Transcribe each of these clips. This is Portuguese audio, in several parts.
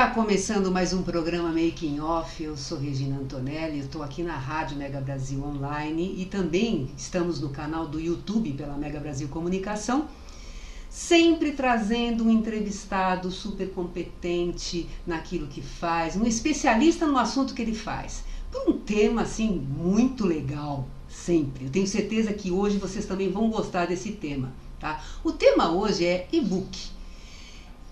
Está começando mais um programa Making Off. Eu sou Regina Antonelli, estou aqui na Rádio Mega Brasil Online e também estamos no canal do YouTube pela Mega Brasil Comunicação, sempre trazendo um entrevistado super competente naquilo que faz, um especialista no assunto que ele faz, por um tema assim muito legal, sempre. Eu tenho certeza que hoje vocês também vão gostar desse tema, tá? O tema hoje é e-book.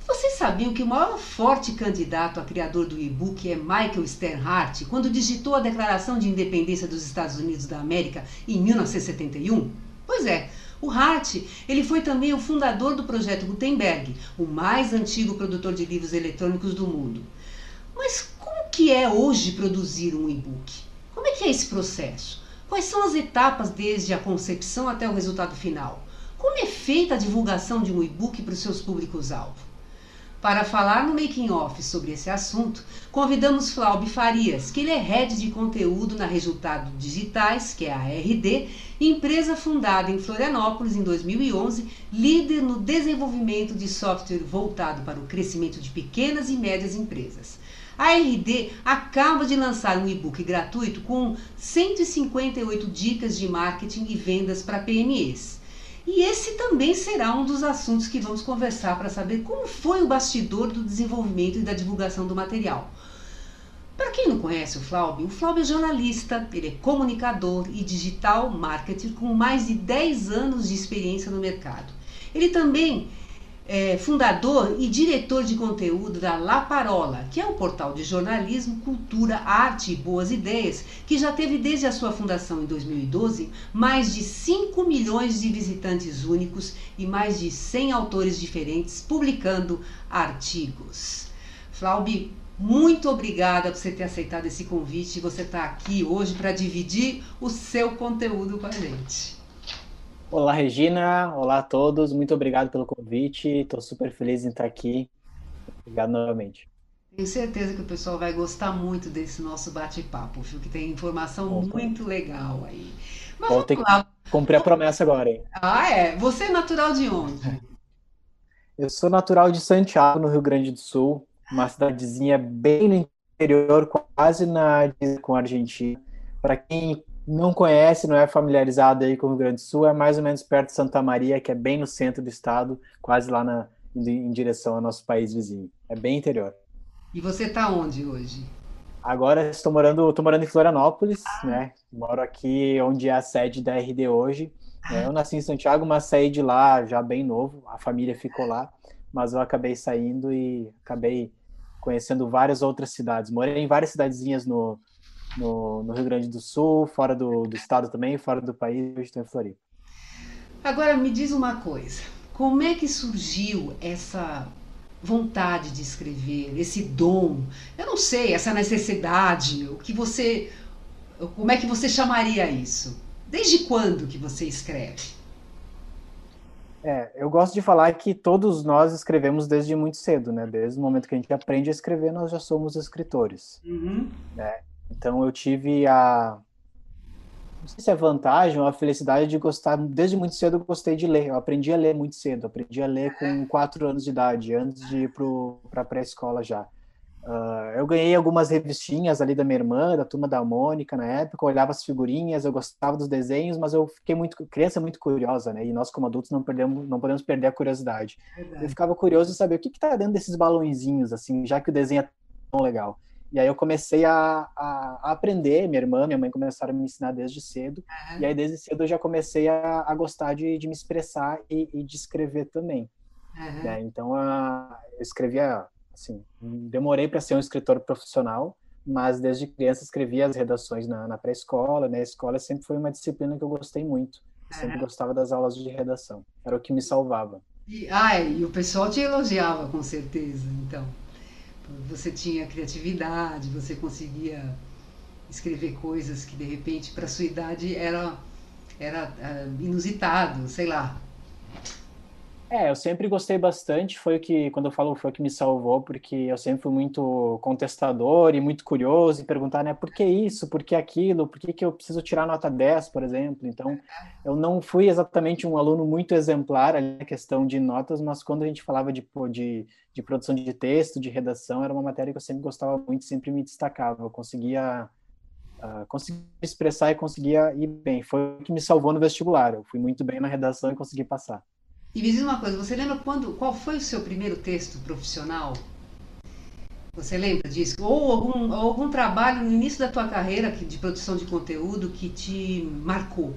Vocês sabiam que o maior forte candidato a criador do e-book é Michael Sternhardt, quando digitou a Declaração de Independência dos Estados Unidos da América em 1971? Pois é, o Hart, ele foi também o fundador do projeto Gutenberg, o mais antigo produtor de livros eletrônicos do mundo. Mas como que é hoje produzir um e-book? Como é que é esse processo? Quais são as etapas desde a concepção até o resultado final? Como é feita a divulgação de um e-book para os seus públicos-alvo? Para falar no Making Off sobre esse assunto, convidamos Flaube Farias, que ele é head de conteúdo na Resultado Digitais, que é a RD, empresa fundada em Florianópolis em 2011, líder no desenvolvimento de software voltado para o crescimento de pequenas e médias empresas. A RD acaba de lançar um e-book gratuito com 158 dicas de marketing e vendas para PMEs. E esse também será um dos assuntos que vamos conversar para saber como foi o bastidor do desenvolvimento e da divulgação do material. Para quem não conhece o Flaub, o Flaub é jornalista, ele é comunicador e digital marketer com mais de 10 anos de experiência no mercado. Ele também é fundador e diretor de conteúdo da La Parola, que é um portal de jornalismo, cultura, arte e boas ideias, que já teve desde a sua fundação em 2012 mais de 5 milhões de visitantes únicos e mais de 100 autores diferentes publicando artigos. Flaubi, muito obrigada por você ter aceitado esse convite e você estar aqui hoje para dividir o seu conteúdo com a gente. Olá, Regina. Olá a todos. Muito obrigado pelo convite. Estou super feliz em estar aqui. Obrigado novamente. Tenho certeza que o pessoal vai gostar muito desse nosso bate-papo, viu? Que tem informação Opa. muito legal aí. Mas Vou ter que cumprir a promessa agora, hein? Ah, é? Você é natural de onde? Eu sou natural de Santiago, no Rio Grande do Sul, uma cidadezinha bem no interior, quase na com a Argentina. Para quem não conhece, não é familiarizado aí com o Rio Grande do Sul, é mais ou menos perto de Santa Maria, que é bem no centro do estado, quase lá na, em, em direção ao nosso país vizinho. É bem interior. E você está onde hoje? Agora estou morando, estou morando em Florianópolis, né? Moro aqui onde é a sede da RD hoje. Ah. Eu nasci em Santiago, mas saí de lá já bem novo. A família ficou lá, mas eu acabei saindo e acabei conhecendo várias outras cidades. Morei em várias cidadezinhas no, no, no Rio Grande do Sul, fora do, do estado também, fora do país, hoje estou em Floripa. Agora me diz uma coisa, como é que surgiu essa vontade de escrever, esse dom, eu não sei, essa necessidade, o que você, como é que você chamaria isso? Desde quando que você escreve? É, eu gosto de falar que todos nós escrevemos desde muito cedo, né? Desde o momento que a gente aprende a escrever, nós já somos escritores. Uhum. Né? Então eu tive a não sei se é vantagem ou a felicidade de gostar desde muito cedo eu gostei de ler. Eu aprendi a ler muito cedo. aprendi a ler com quatro anos de idade, antes de ir para a pré-escola já. Uh, eu ganhei algumas revistinhas ali da minha irmã, da turma da Mônica na época, eu olhava as figurinhas, eu gostava dos desenhos, mas eu fiquei muito criança muito curiosa, né? E nós como adultos não perdemos, não podemos perder a curiosidade. Verdade. Eu ficava curioso de saber o que está dentro desses balãozinhos, assim, já que o desenho é tão legal. E aí eu comecei a, a, a, aprender, minha irmã, minha mãe começaram a me ensinar desde cedo, uhum. e aí desde cedo eu já comecei a, a gostar de, de me expressar e, e de escrever também. Uhum. Né? Então a, eu escrevia, assim, demorei para ser um escritor profissional, mas desde criança escrevia as redações na, na pré-escola, né? A escola sempre foi uma disciplina que eu gostei muito. Sempre é. gostava das aulas de redação. Era o que me salvava. E, ah, e o pessoal te elogiava, com certeza, então. Você tinha criatividade, você conseguia escrever coisas que, de repente, para sua idade era, era uh, inusitado, sei lá. É, eu sempre gostei bastante, foi o que, quando eu falo, foi o que me salvou, porque eu sempre fui muito contestador e muito curioso em perguntar, né, por que isso, por que aquilo, por que, que eu preciso tirar nota 10, por exemplo. Então, eu não fui exatamente um aluno muito exemplar ali na questão de notas, mas quando a gente falava de, de, de produção de texto, de redação, era uma matéria que eu sempre gostava muito, sempre me destacava. Eu conseguia uh, conseguia expressar e conseguia ir bem. Foi o que me salvou no vestibular. Eu fui muito bem na redação e consegui passar. E me diz uma coisa, você lembra quando, qual foi o seu primeiro texto profissional? Você lembra disso? Ou algum, algum trabalho no início da tua carreira de produção de conteúdo que te marcou?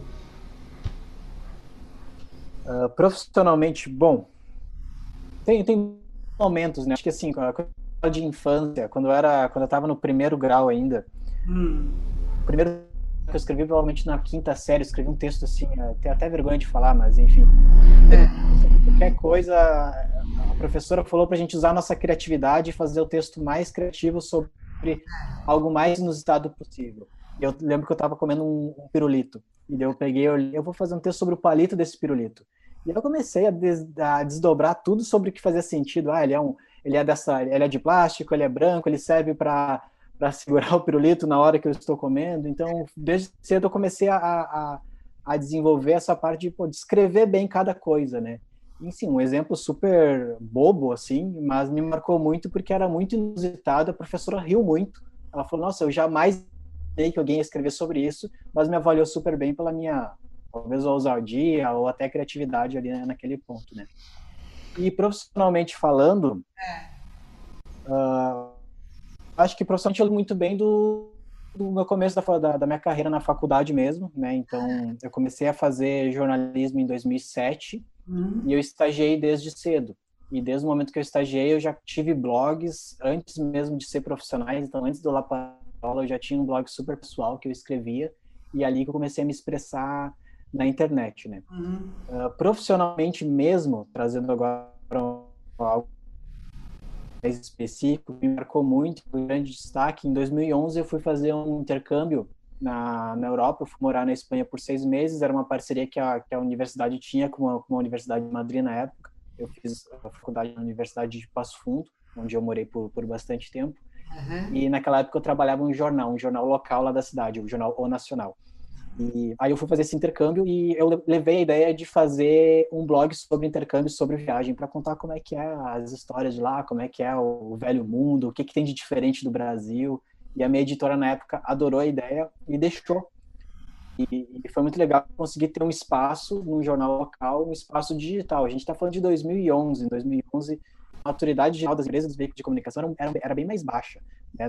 Uh, profissionalmente, bom, tem, tem momentos, né? Acho que assim, de infância, quando eu era, quando eu estava no primeiro grau ainda, hum. primeiro que eu escrevi provavelmente na quinta série, escrevi um texto assim, tenho até vergonha de falar, mas enfim. É. Qualquer coisa, a professora falou para a gente usar a nossa criatividade e fazer o texto mais criativo sobre algo mais inusitado possível. Eu lembro que eu estava comendo um, um, pirulito, e eu peguei, eu, eu vou fazer um texto sobre o palito desse pirulito. E eu comecei a, des, a desdobrar tudo sobre o que fazia sentido. Ah, ele é um, ele é dessa, ele é de plástico, ele é branco, ele serve para para segurar o pirulito na hora que eu estou comendo. Então, desde cedo eu comecei a, a, a desenvolver essa parte de, pô, bem cada coisa, né? E sim, um exemplo super bobo, assim, mas me marcou muito porque era muito inusitado. A professora riu muito. Ela falou: Nossa, eu jamais sei que alguém ia escrever sobre isso, mas me avaliou super bem pela minha, talvez, ousadia ou até criatividade ali né, naquele ponto, né? E profissionalmente falando, é. uh, acho que profissionalmente eu muito bem do, do meu começo da, da, da, minha carreira na faculdade mesmo, né? Então, eu comecei a fazer jornalismo em 2007 uhum. e eu estagiei desde cedo. E desde o momento que eu estagiei, eu já tive blogs antes mesmo de ser profissionais. Então, antes do Laparola, eu já tinha um blog super pessoal que eu escrevia e é ali que eu comecei a me expressar na internet, né? Uhum. Uh, profissionalmente mesmo, trazendo agora algo mais específico, me marcou muito, foi um grande destaque. Em 2011 eu fui fazer um intercâmbio na, na Europa, eu fui morar na Espanha por seis meses, era uma parceria que a, que a universidade tinha com a, com a Universidade de Madrid na época. Eu fiz a faculdade na Universidade de Passo Fundo, onde eu morei por, por bastante tempo. Uhum. E naquela época eu trabalhava em um jornal, um jornal local lá da cidade, o jornal O Nacional. E aí eu fui fazer esse intercâmbio e eu levei a ideia de fazer um blog sobre intercâmbio, sobre viagem, para contar como é que é as histórias de lá, como é que é o velho mundo, o que, que tem de diferente do Brasil. E a minha editora na época adorou a ideia e deixou. E, foi muito legal conseguir ter um espaço num jornal local, um espaço digital. A gente está falando de 2011. Em 2011, a maturidade geral das empresas dos veículos de comunicação era, era bem mais baixa. Né?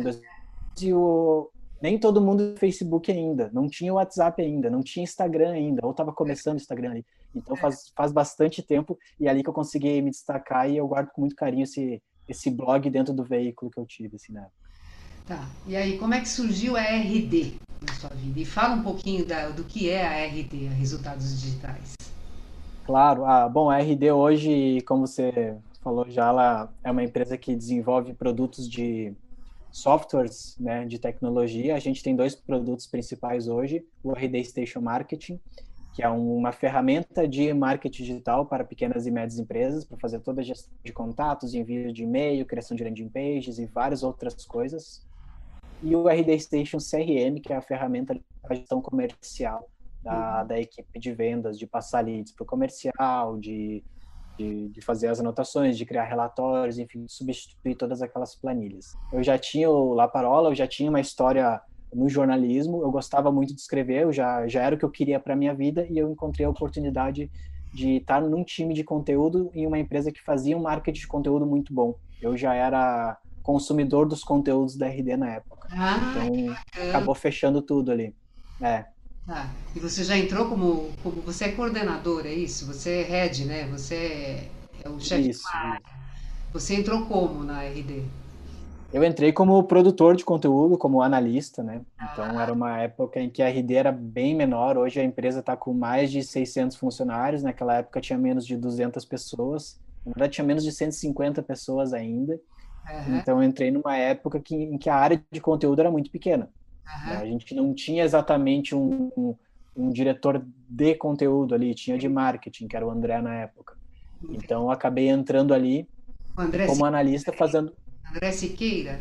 E o, nem todo mundo Facebook ainda, não tinha WhatsApp ainda, não tinha Instagram ainda, ou estava começando o Instagram ali. Então faz, faz bastante tempo e é ali que eu consegui me destacar e eu guardo com muito carinho esse, esse blog dentro do veículo que eu tive, assim, né? Tá, e aí como é que surgiu a RD na sua vida? E fala um pouquinho da, do que é a RD, a Resultados Digitais. Claro, ah, bom, a RD hoje, como você falou já, ela é uma empresa que desenvolve produtos de softwares né, de tecnologia. A gente tem dois produtos principais hoje: o RD Station Marketing, que é uma ferramenta de marketing digital para pequenas e médias empresas, para fazer toda a gestão de contatos, envio de e-mail, criação de landing pages e várias outras coisas. E o RD Station CRM, que é a ferramenta para gestão comercial da, da equipe de vendas, de passar leads para o comercial, de de, de, fazer as anotações, de criar relatórios, enfim, substituir todas aquelas planilhas. Eu já tinha o Laparola, eu já tinha uma história no jornalismo, eu gostava muito de escrever, eu já, já era o que eu queria para minha vida e eu encontrei a oportunidade de estar num time de conteúdo em uma empresa que fazia um marketing de conteúdo muito bom. Eu já era consumidor dos conteúdos da RD na época. Ah, então, acabou fechando tudo ali. É. Tá. E você já entrou como, como. Você é coordenador, é isso? Você é head, né? Você é, é o chefe área. Você entrou como na RD? Eu entrei como produtor de conteúdo, como analista, né? Então era uma época em que a RD era bem menor. Hoje a empresa está com mais de 600 funcionários. Naquela época tinha menos de 200 pessoas. Na verdade tinha menos de 150 pessoas ainda. Uhum. Então eu entrei numa época que, em que a área de conteúdo era muito pequena. Uhum. A gente não tinha exatamente um, um, um, diretor de conteúdo ali, tinha de marketing, que era o André na época. Então eu acabei entrando ali como analista fazendo André Siqueira?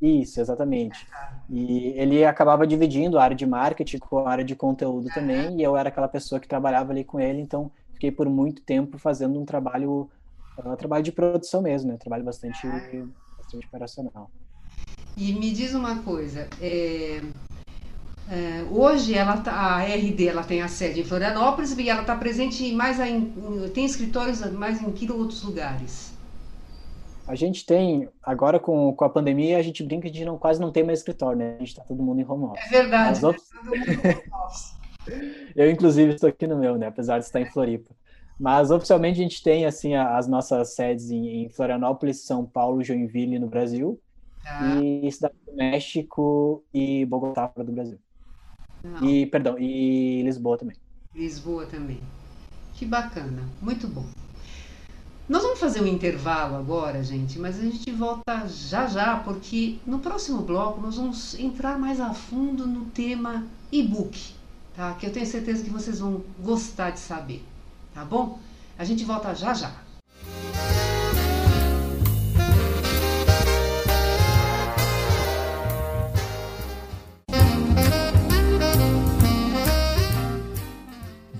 Isso, exatamente. E ele acabava dividindo a área de marketing com a área de conteúdo uhum. também, e eu era aquela pessoa que trabalhava ali com ele, então fiquei por muito tempo fazendo um trabalho, um trabalho de produção mesmo, né? Um trabalho bastante, uhum. bastante operacional. E me diz uma coisa, é, é, hoje ela tá, a RD ela tem a sede em Florianópolis e ela está presente em mais em, tem escritórios mais em que outros lugares? A gente tem, agora com, com a pandemia, a gente brinca gente não, quase não tem mais escritório, né? A gente está todo mundo em home office. É verdade. Op... Eu, inclusive, estou aqui no meu, né? Apesar de estar em Floripa. Mas, oficialmente, a gente tem, assim, as nossas sedes em, em Florianópolis, São Paulo, Joinville, no Brasil. Ah. E Cidade do México e Bogotá, fora do Brasil. Não. E, perdão, e Lisboa também. Lisboa também. Que bacana. Muito bom. Nós vamos fazer um intervalo agora, gente, mas a gente volta já já, porque no próximo bloco nós vamos entrar mais a fundo no tema e-book, tá? Que eu tenho certeza que vocês vão gostar de saber, tá bom? A gente volta já já.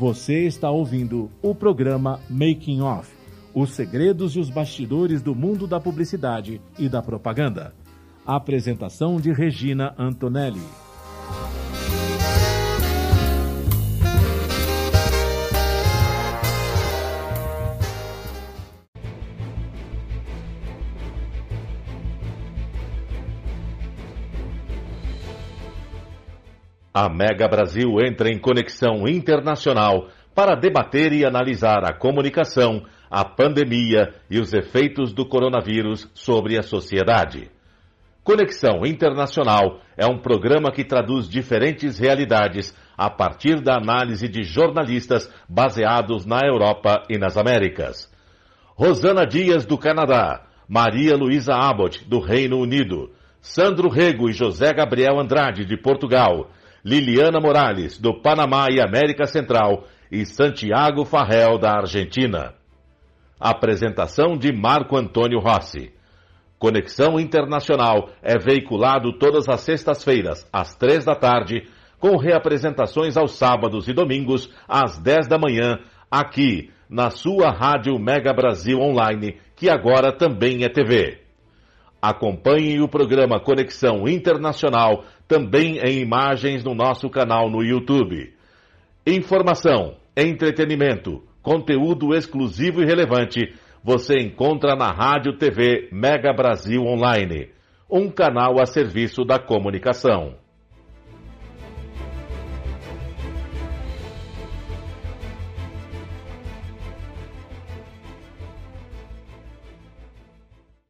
Você está ouvindo o programa Making Off os segredos e os bastidores do mundo da publicidade e da propaganda. apresentação de Regina Antonelli. A Mega Brasil entra em conexão internacional para debater e analisar a comunicação a pandemia e os efeitos do coronavírus sobre a sociedade. Conexão Internacional é um programa que traduz diferentes realidades a partir da análise de jornalistas baseados na Europa e nas Américas. Rosana Dias, do Canadá, Maria Luísa Abbott, do Reino Unido, Sandro Rego e José Gabriel Andrade, de Portugal, Liliana Morales, do Panamá e América Central, e Santiago Farrell, da Argentina. Apresentação de Marco Antônio Rossi. Conexão Internacional é veiculado todas as sextas-feiras, às três da tarde, com reapresentações aos sábados e domingos, às dez da manhã, aqui, na sua Rádio Mega Brasil Online, que agora também é TV. Acompanhe o programa Conexão Internacional também em imagens no nosso canal no YouTube. Informação, entretenimento, Conteúdo exclusivo e relevante você encontra na Rádio TV Mega Brasil Online, um canal a serviço da comunicação.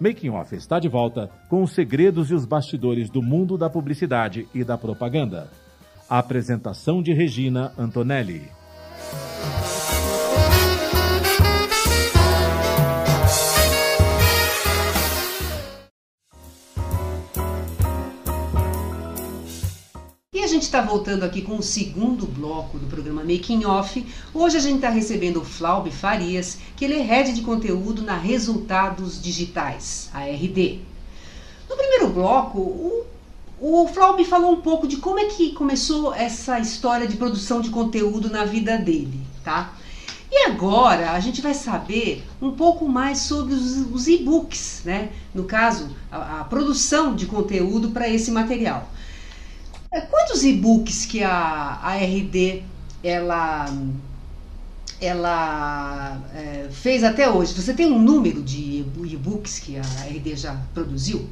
Making Off está de volta com os segredos e os bastidores do mundo da publicidade e da propaganda. A apresentação de Regina Antonelli. Está voltando aqui com o segundo bloco do programa Making Off. Hoje a gente está recebendo o Flaube Farias, que ele é head de conteúdo na Resultados Digitais, a RD. No primeiro bloco, o, o Flaube falou um pouco de como é que começou essa história de produção de conteúdo na vida dele, tá? E agora a gente vai saber um pouco mais sobre os, os e-books, né? No caso, a, a produção de conteúdo para esse material. É, quantos e-books que a, a RD ela ela é, fez até hoje? Você tem um número de e-books que a RD já produziu?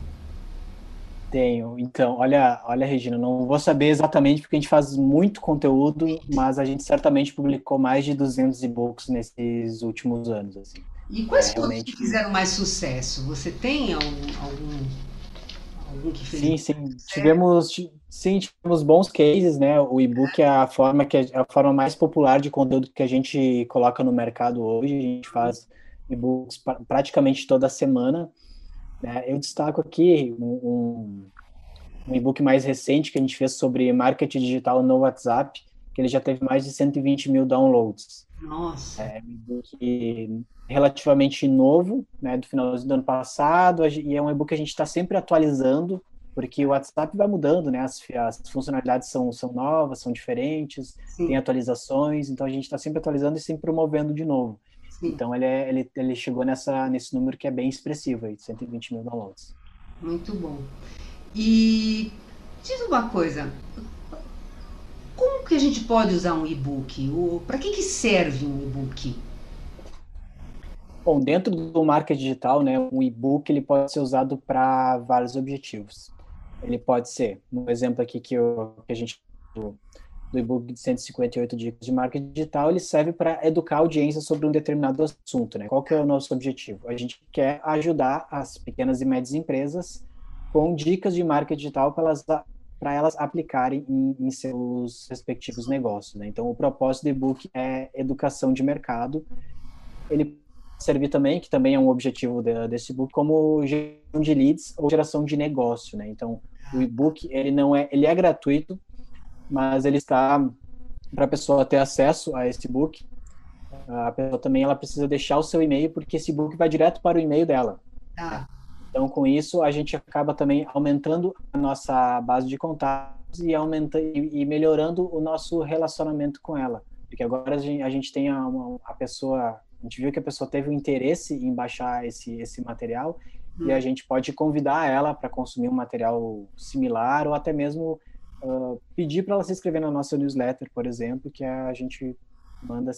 Tenho. Então, olha, olha, Regina, não vou saber exatamente porque a gente faz muito conteúdo, mas a gente certamente publicou mais de 200 e-books nesses últimos anos. Assim. E quais é, realmente... que fizeram mais sucesso? Você tem algum, algum, fez? Sim, sim. Tivemos, sim, tivemos bons cases, né? O e-book é a forma que é a forma mais popular de conteúdo que a gente coloca no mercado hoje. A gente faz e-books praticamente toda semana. Né? Eu destaco aqui um, um e-book mais recente que a gente fez sobre marketing digital no WhatsApp, que ele já teve mais de 120 mil downloads. Nossa! É um e-book relativamente novo, né, do finalzinho do ano passado, e é um e-book que a gente está sempre atualizando, porque o WhatsApp vai mudando, né, as, as funcionalidades são, são novas, são diferentes, Sim. tem atualizações, então a gente está sempre atualizando e sempre promovendo de novo. Sim. Então ele, é, ele, ele chegou nessa, nesse número que é bem expressivo, aí, de 120 mil downloads. Muito bom. E diz uma coisa, como que a gente pode usar um e-book? Para que, que serve um e-book? Bom, dentro do marketing digital, né, um e-book ele pode ser usado para vários objetivos. Ele pode ser, um exemplo aqui que, eu, que a gente do e-book de 158 dicas de marketing digital, ele serve para educar a audiência sobre um determinado assunto, né? Qual que é o nosso objetivo? A gente quer ajudar as pequenas e médias empresas com dicas de marketing digital para elas, para elas aplicarem em, em, seus respectivos negócios, né? Então, o propósito do e-book é educação de mercado. Ele serve também, que também é um objetivo de, desse e-book, como geração de leads ou geração de negócio, né? Então, o e-book, ele não é, ele é gratuito, mas ele está para a pessoa ter acesso a esse book. A pessoa também ela precisa deixar o seu e-mail porque esse book vai direto para o e-mail dela. Ah. Então, com isso, a gente acaba também aumentando a nossa base de contatos e aumenta e melhorando o nosso relacionamento com ela, porque agora a gente, a gente tem a, a pessoa, a gente viu que a pessoa teve o um interesse em baixar esse esse material hum. e a gente pode convidar ela para consumir um material similar ou até mesmo uh, pedir para ela se inscrever na nossa newsletter, por exemplo, que a gente manda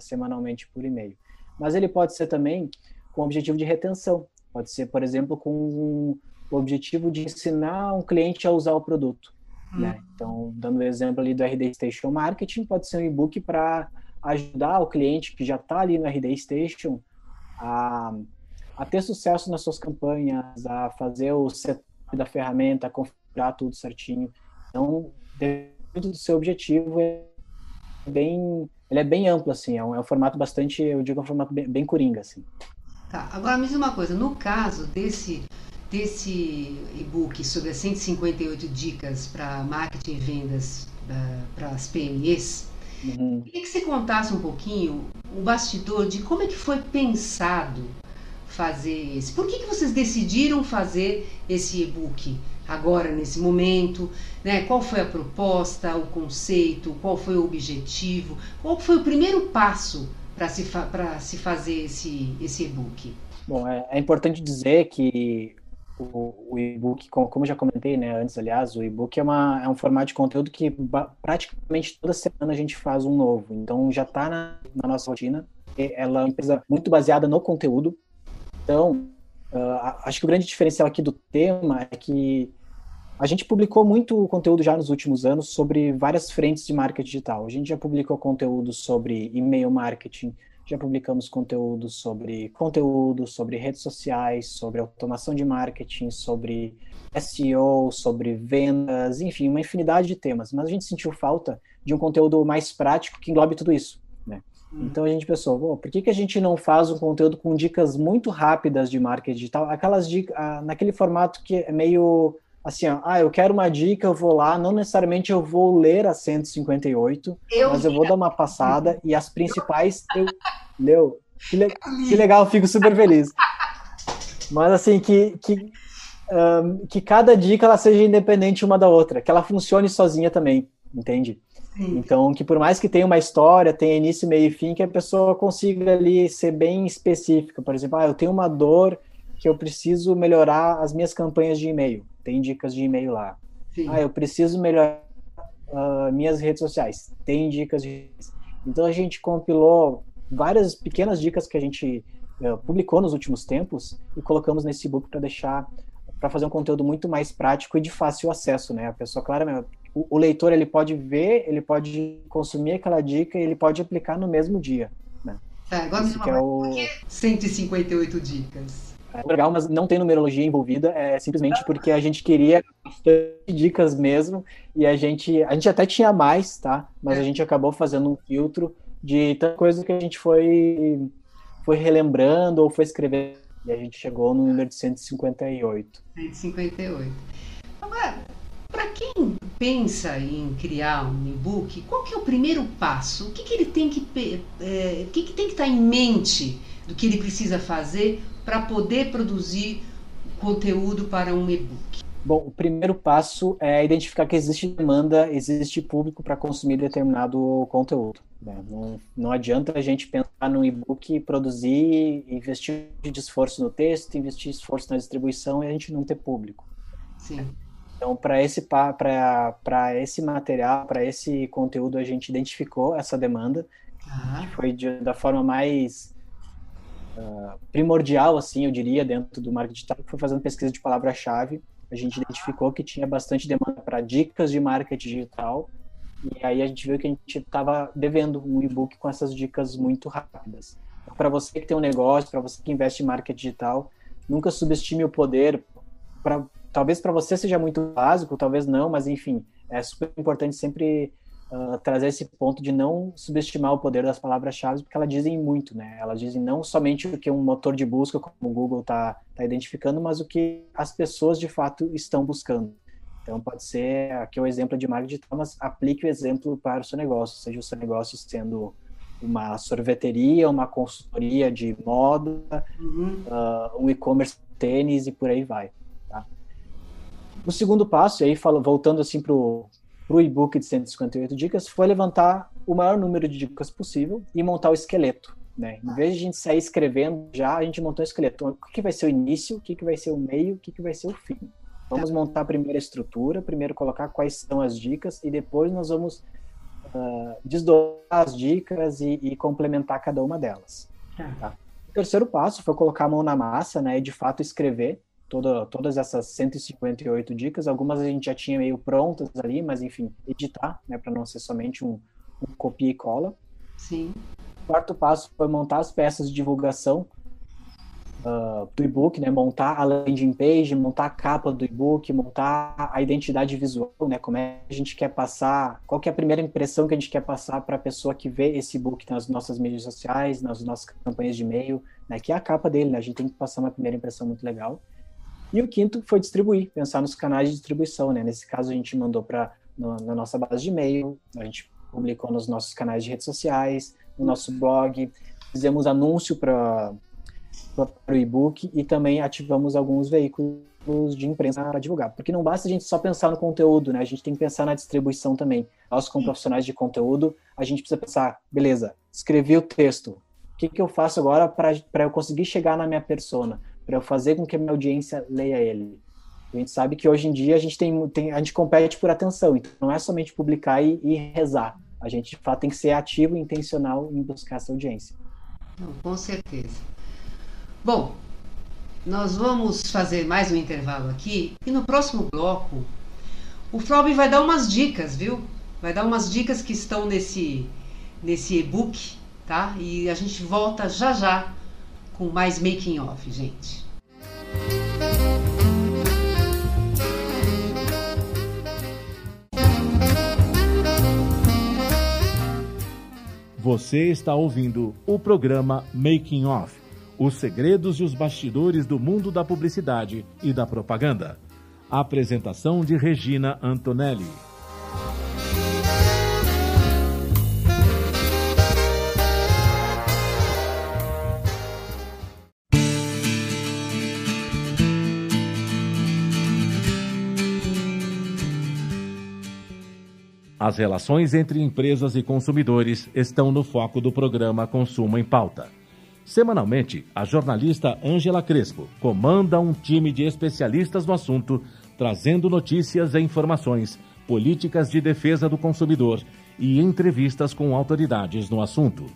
semanalmente por e-mail. Mas ele pode ser também com objetivo de retenção. Pode ser, por exemplo, com o objetivo de ensinar um cliente a usar o produto. Hum. Né? Então, dando o exemplo ali do RD Station Marketing, pode ser um e-book para ajudar o cliente que já está ali no RD Station a, a ter sucesso nas suas campanhas, a fazer o setup da ferramenta, a configurar tudo certinho. Então, dentro do seu objetivo, é bem, ele é bem amplo, assim, é um, é um formato bastante, eu digo, é um formato bem, bem coringa, assim. Tá, agora me diz uma coisa, no caso desse, desse e-book sobre as 158 dicas para marketing e vendas uh, para as PMEs, uhum. queria que você contasse um pouquinho o bastidor de como é que foi pensado fazer esse. Por que, que vocês decidiram fazer esse e-book? agora nesse momento, né? Qual foi a proposta, o conceito, qual foi o objetivo, qual foi o primeiro passo para se, fa se fazer esse, esse e-book? Bom, é, é, importante dizer que o, o e-book, como, como já comentei né, antes, aliás, o e-book é, uma, é um formato de conteúdo que praticamente toda semana a gente faz um novo. Então já está na, na nossa rotina. Ela é uma empresa muito baseada no conteúdo. Então, Uh, acho que o grande diferencial aqui do tema é que a gente publicou muito conteúdo já nos últimos anos sobre várias frentes de marketing digital. A gente já publicou conteúdo sobre e-mail marketing, já publicamos conteúdo sobre conteúdo, sobre redes sociais, sobre automação de marketing, sobre SEO, sobre vendas, enfim, uma infinidade de temas. Mas a gente sentiu falta de um conteúdo mais prático que englobe tudo isso. Né? Hum. Então a gente pensou, por que, que a gente não faz um conteúdo com dicas muito rápidas de marketing digital? Aquelas dicas, ah, naquele formato que é meio assim, ó, ah, eu quero uma dica, eu vou lá, não necessariamente eu vou ler a 158, eu mas eu vou dar uma passada e as principais eu leu. Que, le... que legal, fico super feliz. Mas assim, que, que, um, que cada dica ela seja independente uma da outra, que ela funcione sozinha também, entende? Sim. Então, que por mais que tenha uma história, tenha início, meio e fim, que a pessoa consiga ali ser bem específica. Por exemplo, ah, eu tenho uma dor que eu preciso melhorar as minhas campanhas de e-mail. Tem dicas de e-mail lá. Sim. Ah, eu preciso melhorar uh, minhas redes sociais. Tem dicas de. Então a gente compilou várias pequenas dicas que a gente uh, publicou nos últimos tempos e colocamos nesse e-book para deixar para fazer um conteúdo muito mais prático e de fácil acesso, né? A pessoa, claramente, o, o, leitor ele pode ver, ele pode consumir aquela dica e ele pode aplicar no mesmo dia. Né? É, agora Isso que é o... 158 dicas. É legal, mas não tem numerologia envolvida, é simplesmente porque a gente queria dicas mesmo, e a gente, a gente até tinha mais, tá? Mas a gente acabou fazendo um filtro de tanta coisa que a gente foi, foi relembrando ou foi escrevendo, e a gente chegou no número de 158. 158. Agora, para quem pensa em criar um e-book, qual que é o primeiro passo? O que, que ele tem que, é, que, que tem que estar em mente do que ele precisa fazer para poder produzir conteúdo para um e-book? Bom, o primeiro passo é identificar que existe demanda, existe público para consumir determinado conteúdo. Né? Não, não adianta a gente pensar no e-book, produzir, investir de esforço no texto, investir esforço na distribuição e a gente não ter público. Sim. Então, para esse, esse material, para esse conteúdo, a gente identificou essa demanda, ah. que foi de, da forma mais primordial, assim, eu diria, dentro do marketing digital, foi fazendo pesquisa de palavra-chave. A gente identificou que tinha bastante demanda para dicas de marketing digital, e aí a gente viu que a gente estava devendo um e-book com essas dicas muito rápidas. Então, para você que tem um negócio, para você que investe em marketing digital, nunca subestime o poder. Pra, talvez para você seja muito básico, talvez não, mas enfim, é super importante sempre uh, trazer esse ponto de não subestimar o poder das palavras-chave, porque elas dizem muito, né? Elas dizem não somente o que um motor de busca como o Google está tá identificando, mas o que as pessoas de fato estão buscando. Então, pode ser, aqui é o exemplo de marketing digital, mas aplique o exemplo para o seu negócio, seja o seu negócio sendo uma sorveteria, uma consultoria de moda, uhum. uh, um e-commerce tênis e por aí vai. Tá? O segundo passo, aí falo, voltando assim para o para o e-book de 158 dicas foi levantar o maior número de dicas possível e montar o esqueleto. Né? Em vez de a gente sair escrevendo já, a gente montou o esqueleto. O que vai ser o início, o que vai ser o meio, o que vai ser o fim. Vamos montar a primeira estrutura, primeiro colocar quais são as dicas e depois nós vamos uh, desdobrar as dicas e, e, complementar cada uma delas. Tá. tá? O terceiro passo foi colocar a mão na massa né, e de fato escrever toda, todas essas 158 dicas. Algumas a gente já tinha meio prontas ali, mas enfim, editar, né, para não ser somente um, um copia e cola. Sim. O quarto passo foi montar as peças de divulgação uh, do e-book, né, montar a landing page, montar a capa do e-book, montar a identidade visual, né, como é que a gente quer passar, qual que é a primeira impressão que a gente quer passar para a pessoa que vê esse e-book nas nossas mídias sociais, nas nossas campanhas de e-mail, né, que é a capa dele, né, a gente tem que passar uma primeira impressão muito legal. E o quinto foi distribuir, pensar nos canais de distribuição, né? Nesse caso, a gente mandou para na nossa base de e-mail, a gente publicou nos nossos canais de redes sociais, no nosso blog, fizemos anúncio para o e-book e também ativamos alguns veículos de imprensa para divulgar. Porque não basta a gente só pensar no conteúdo, né? A gente tem que pensar na distribuição também. Nós, como profissionais de conteúdo, a gente precisa pensar, beleza, escrevi o texto, o que, que eu faço agora para eu conseguir chegar na minha persona? Para eu fazer com que a minha audiência leia ele. A gente sabe que hoje em dia a gente tem, tem a gente compete por atenção, então não é somente publicar e, e rezar. A gente de fato tem que ser ativo e intencional em buscar essa audiência. Não, com certeza. Bom, nós vamos fazer mais um intervalo aqui e no próximo bloco o Frob vai dar umas dicas, viu? Vai dar umas dicas que estão nesse nesse e-book, tá? E a gente volta já já com mais making off, gente. Você está ouvindo o programa Making Off, os segredos e os bastidores do mundo da publicidade e da propaganda. Apresentação de Regina Antonelli. As relações entre empresas e consumidores estão no foco do programa Consumo em Pauta. Semanalmente, a jornalista Ângela Crespo comanda um time de especialistas no assunto, trazendo notícias e informações, políticas de defesa do consumidor e entrevistas com autoridades no assunto.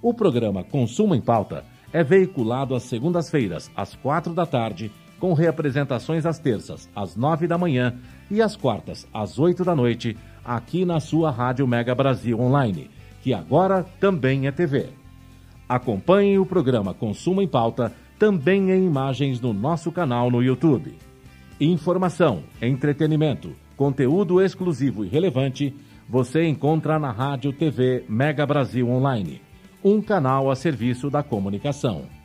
O programa Consumo em Pauta é veiculado às segundas-feiras, às quatro da tarde, com reapresentações às terças, às nove da manhã e às quartas, às oito da noite, aqui na sua Rádio Mega Brasil Online, que agora também é TV. Acompanhe o programa Consumo em Pauta também em imagens no nosso canal no YouTube. Informação, entretenimento, conteúdo exclusivo e relevante você encontra na Rádio TV Mega Brasil Online, um canal a serviço da comunicação.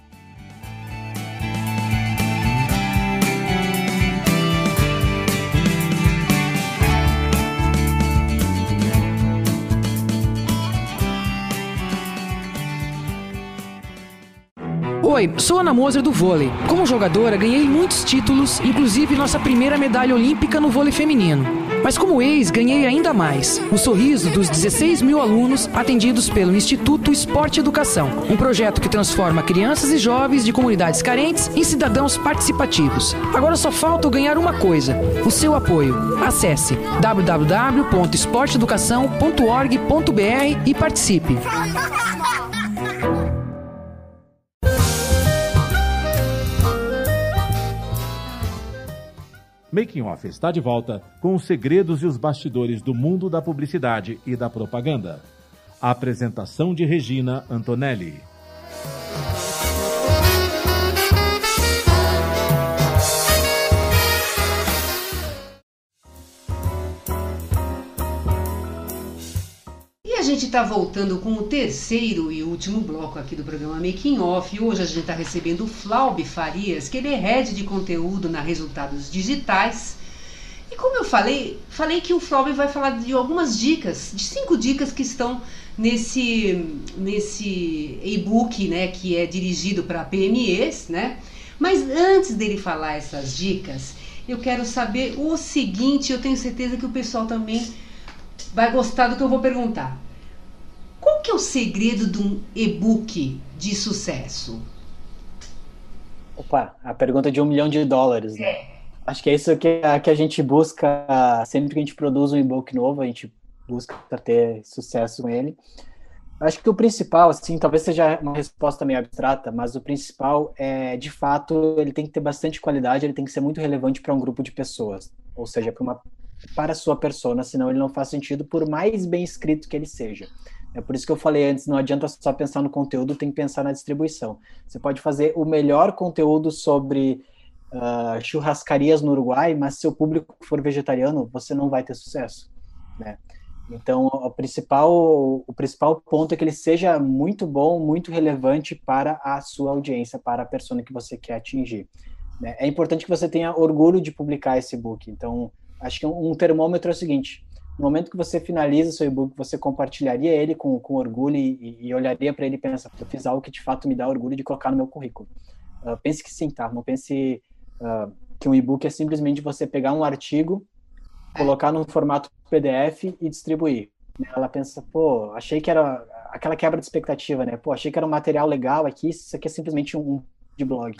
Sou Ana Moser do vôlei. Como jogadora, ganhei muitos títulos, inclusive nossa primeira medalha olímpica no vôlei feminino. Mas como ex, ganhei ainda mais: o sorriso dos 16 mil alunos atendidos pelo Instituto Esporte Educação, um projeto que transforma crianças e jovens de comunidades carentes em cidadãos participativos. Agora só falta ganhar uma coisa: o seu apoio. Acesse www.esporteeducação.org.br e participe. Making Off está de volta com os segredos e os bastidores do mundo da publicidade e da propaganda. A apresentação de Regina Antonelli. Gente está voltando com o terceiro e último bloco aqui do programa Making Off. Hoje a gente está recebendo o Flaube Farias, que ele é head de conteúdo na Resultados Digitais. E como eu falei, falei que o Flaube vai falar de algumas dicas, de cinco dicas que estão nesse, nesse e-book, né, que é dirigido para PMEs, né? Mas antes dele falar essas dicas, eu quero saber o seguinte, eu tenho certeza que o pessoal também vai gostar do que eu vou perguntar. Qual que é o segredo de um e-book de sucesso? Opa, a pergunta de um milhão de dólares, né? É. Acho que é isso que a, que a gente busca sempre que a gente produz um e-book novo, a gente busca ter sucesso com ele. Acho que o principal, assim, talvez seja uma resposta meio abstrata, mas o principal é, de fato, ele tem que ter bastante qualidade, ele tem que ser muito relevante para um grupo de pessoas, ou seja, para uma para a sua persona, senão ele não faz sentido por mais bem escrito que ele seja. É por isso que eu falei antes, não adianta só pensar no conteúdo, tem que pensar na distribuição. Você pode fazer o melhor conteúdo sobre uh, churrascarias no Uruguai, mas se o público for vegetariano, você não vai ter sucesso, né? Então, o principal, o principal ponto é que ele seja muito bom, muito relevante para a sua audiência, para a persona que você quer atingir. Né? É importante que você tenha orgulho de publicar esse book. Então, acho que um termômetro é o seguinte: no momento que você finaliza seu e-book, você compartilharia ele com, com orgulho e, e olharia para ele e pensa, eu fiz algo que de fato me dá orgulho de colocar no meu currículo. Uh, pense que sim, tá? Não pense uh, que um e-book é simplesmente você pegar um artigo, colocar no formato PDF e distribuir. Ela pensa, pô, achei que era aquela quebra de expectativa, né? Pô, achei que era um material legal aqui, isso aqui é simplesmente um de blog.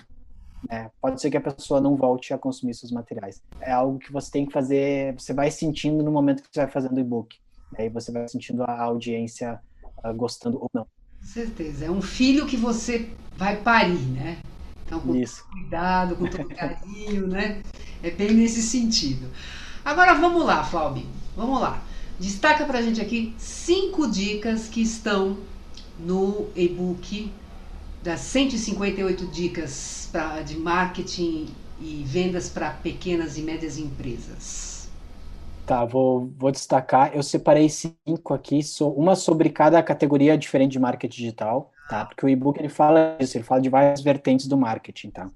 É, pode ser que a pessoa não volte a consumir seus materiais. É algo que você tem que fazer, você vai sentindo no momento que você vai fazendo o e-book. Aí você vai sentindo a audiência uh, gostando ou não. Certeza. É um filho que você vai parir, né? Então, com Isso. cuidado, com todo carinho, né? É bem nesse sentido. Agora vamos lá, Flaubin. Vamos lá. Destaca pra gente aqui cinco dicas que estão no e-book das 158 dicas pra, de marketing e vendas para pequenas e médias empresas? Tá, vou, vou destacar. Eu separei cinco aqui, so, uma sobre cada categoria diferente de marketing digital, tá? Porque o e-book ele fala isso, ele fala de várias vertentes do marketing, tá?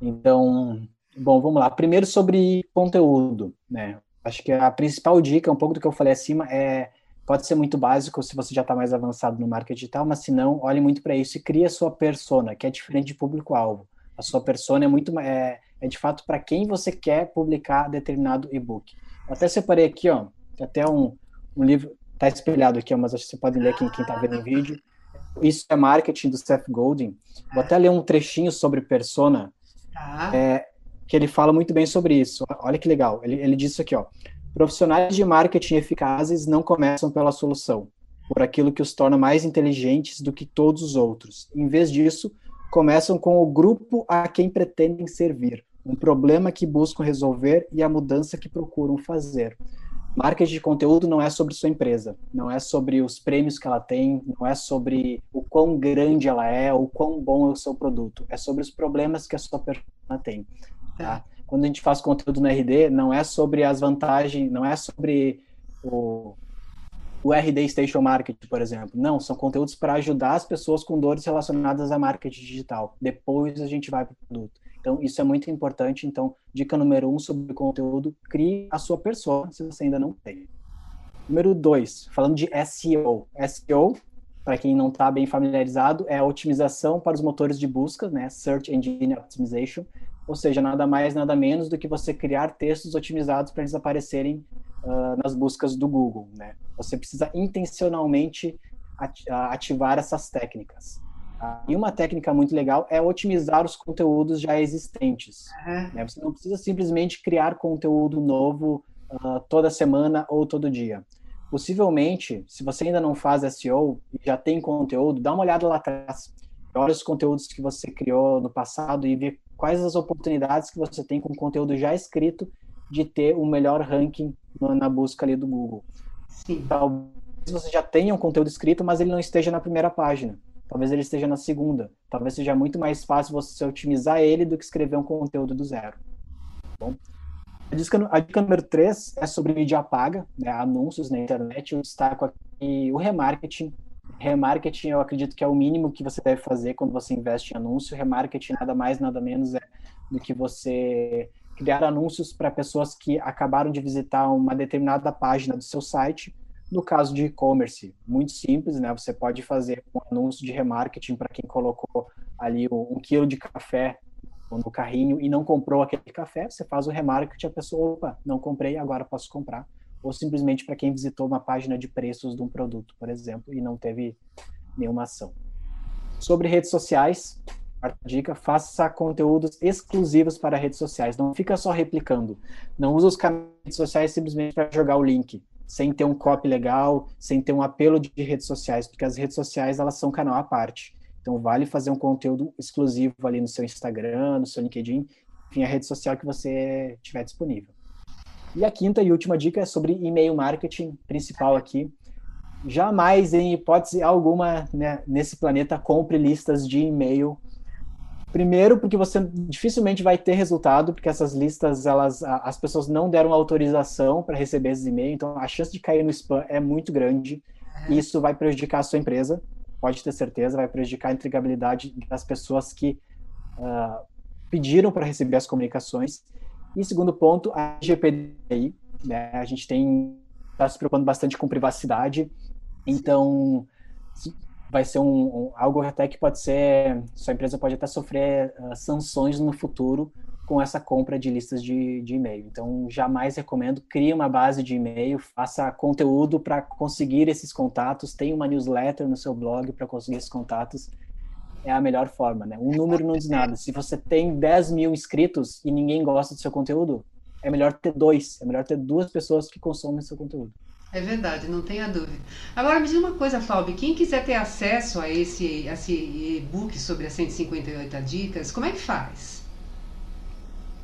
Então, bom, vamos lá. Primeiro sobre conteúdo, né? Acho que a principal dica, um pouco do que eu falei acima, é pode ser muito básico se você já está mais avançado no marketing digital, mas se não, olhe muito para isso e crie a sua persona, que é diferente de público-alvo. A sua persona é muito é, é de fato para quem você quer publicar determinado e-book. Até separei aqui, ó, até um, um livro, está espelhado aqui, mas acho que você pode ler quem está vendo em vídeo. Isso é marketing do Seth Godin. Vou até ler um trechinho sobre persona, tá. é, que ele fala muito bem sobre isso. Olha que legal. Ele, ele diz isso aqui, ó. Profissionais de marketing eficazes não começam pela solução, por aquilo que os torna mais inteligentes do que todos os outros. Em vez disso, começam com o grupo a quem pretendem servir, um problema que buscam resolver e a mudança que procuram fazer. Marketing de conteúdo não é sobre sua empresa, não é sobre os prêmios que ela tem, não é sobre o quão grande ela é, o quão bom é o seu produto, é sobre os problemas que a sua persona tem. Tá? Quando a gente faz conteúdo no RD, não é sobre as vantagens, não é sobre o, o RD Station Marketing, por exemplo. Não, são conteúdos para ajudar as pessoas com dores relacionadas a marketing digital. Depois a gente vai para o produto. Então, isso é muito importante. Então, dica número um sobre conteúdo, crie a sua persona, se você ainda não tem. Número dois, falando de SEO. SEO, para quem não está bem familiarizado, é a otimização para os motores de busca, né? Search Engine Optimization. Ou seja, nada mais, nada menos do que você criar textos otimizados para eles aparecerem uh, nas buscas do Google. Né? Você precisa intencionalmente ativar essas técnicas. Uh, e uma técnica muito legal é otimizar os conteúdos já existentes. Uhum. Né? Você não precisa simplesmente criar conteúdo novo uh, toda semana ou todo dia. Possivelmente, se você ainda não faz SEO e já tem conteúdo, dá uma olhada lá atrás. Olha os conteúdos que você criou no passado e vê quais as oportunidades que você tem com conteúdo já escrito de ter o um melhor ranking na busca ali do Google. Sim. Talvez você já tenha um conteúdo escrito, mas ele não esteja na primeira página. Talvez ele esteja na segunda. Talvez seja muito mais fácil você otimizar ele do que escrever um conteúdo do zero. Bom, a dica, a dica número 3 é sobre mídia paga, né, anúncios na internet. Eu destaco aqui o remarketing. Remarketing, eu acredito que é o mínimo que você deve fazer quando você investe em anúncio. Remarketing nada mais, nada menos é do que você criar anúncios para pessoas que acabaram de visitar uma determinada página do seu site. No caso de e-commerce, muito simples, né? Você pode fazer um anúncio de remarketing para quem colocou ali um quilo de café no carrinho e não comprou aquele café, você faz o remarketing, a pessoa, opa, não comprei, agora posso comprar. Ou simplesmente para quem visitou uma página de preços de um produto, por exemplo, e não teve nenhuma ação. Sobre redes sociais, Quarta dica, faça conteúdos exclusivos para redes sociais. Não fica só replicando. Não usa os canais sociais simplesmente para jogar o link, sem ter um copy legal, sem ter um apelo de redes sociais, porque as redes sociais elas são canal à parte. Então vale fazer um conteúdo exclusivo ali no seu Instagram, no seu LinkedIn, enfim, a rede social que você tiver disponível. E a quinta e última dica é sobre e-mail marketing, principal aqui. Jamais, em hipótese alguma, né, nesse planeta, compre listas de e-mail Primeiro, porque você dificilmente vai ter resultado, porque essas listas, elas, as pessoas não deram autorização para receber esses e-mails, então a chance de cair no spam é muito grande. E isso vai prejudicar a sua empresa, pode ter certeza, vai prejudicar a entregabilidade das pessoas que uh, pediram para receber as comunicações. E segundo ponto, a GPDI, né, a gente tem está se preocupando bastante com privacidade, então vai ser um, um, algo até que pode ser, sua empresa pode até sofrer uh, sanções no futuro com essa compra de listas de, de e-mail. Então, jamais recomendo, crie uma base de e-mail, faça conteúdo para conseguir esses contatos, tenha uma newsletter no seu blog para conseguir esses contatos, é a melhor forma, né? Um número não diz nada. Se você tem 10 mil inscritos e ninguém gosta do seu conteúdo, é melhor ter dois, é melhor ter duas pessoas que consomem seu conteúdo. É verdade, não tenha dúvida. Agora me diz uma coisa, Fábio, quem quiser ter acesso a esse, esse e-book sobre as 158 dicas, como é que faz?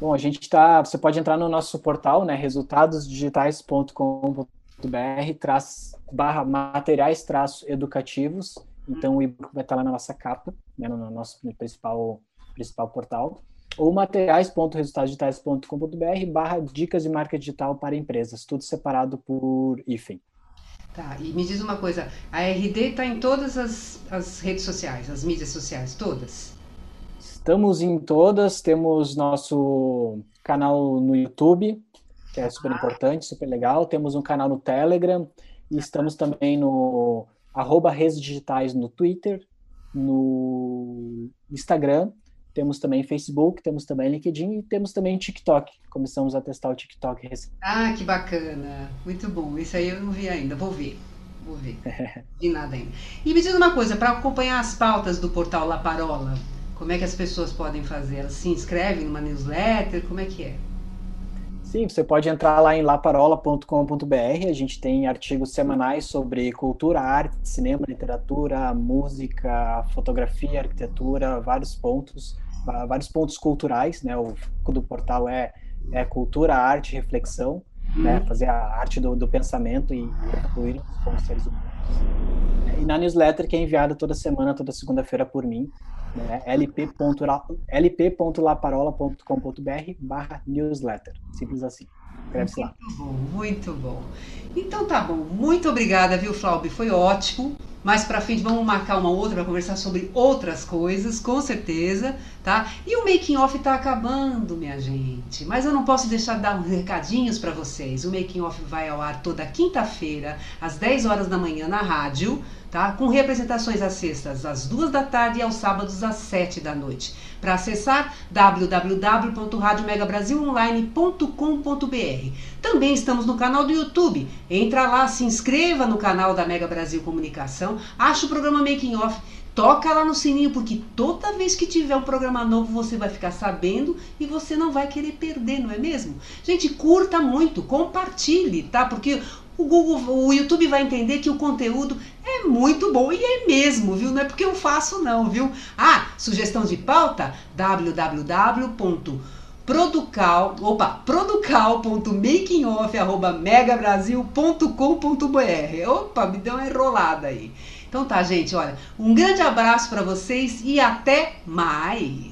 Bom, a gente está. Você pode entrar no nosso portal, né? resultadosdigitais.com.br, traz barra materiais traço educativos. Então o e-book vai estar lá na nossa capa, né? no nosso principal, principal portal ou materiais.resultadosdigitais.com.br barra dicas de marca digital para empresas, tudo separado por hífen. Tá, e me diz uma coisa, a RD está em todas as, as redes sociais, as mídias sociais, todas? Estamos em todas, temos nosso canal no YouTube, que é super importante, super legal, temos um canal no Telegram, e estamos também no arroba redes digitais no Twitter, no Instagram temos também Facebook, temos também LinkedIn e temos também TikTok. Começamos a testar o TikTok recente. Ah, que bacana. Muito bom. Isso aí eu não vi ainda. Vou ver. Vou ver. Vi nada ainda. E me diz uma coisa, para acompanhar as pautas do portal La Parola, como é que as pessoas podem fazer? Elas se inscrevem numa newsletter? Como é que é? Sim, você pode entrar lá em laparola.com.br. A gente tem artigos semanais sobre cultura, arte, cinema, literatura, música, fotografia, arquitetura, vários pontos, vários pontos culturais. Né? O foco do portal é, é cultura, arte, reflexão, né? Uhum. fazer a arte do, do pensamento e evoluir como seres humanos. E na newsletter que é enviada toda semana, toda segunda-feira por mim, né? lp.laparola.com.br barra newsletter. Simples assim. Escreve-se lá. Muito bom, muito bom. Então tá bom. Muito obrigada, viu, Flaube? Foi ótimo. Mais pra frente vamos marcar uma outra para conversar sobre outras coisas, com certeza, tá? E o making off tá acabando, minha gente. Mas eu não posso deixar de dar uns recadinhos para vocês. O making off vai ao ar toda quinta-feira, às 10 horas da manhã na rádio tá? com representações às sextas às duas da tarde e aos sábados às sete da noite. Para acessar www.radiomegabrasilonline.com.br. Também estamos no canal do YouTube. Entra lá, se inscreva no canal da Mega Brasil Comunicação, acha o programa Making Off toca lá no sininho, porque toda vez que tiver um programa novo você vai ficar sabendo e você não vai querer perder, não é mesmo? Gente, curta muito, compartilhe, tá? Porque o Google, o YouTube vai entender que o conteúdo é muito bom e é mesmo, viu? Não é porque eu faço não, viu? Ah, sugestão de pauta? www.producal, opa, producal.makingoff@megabrasil.com.br. Opa, me deu uma enrolada aí. Então tá, gente, olha, um grande abraço para vocês e até mais.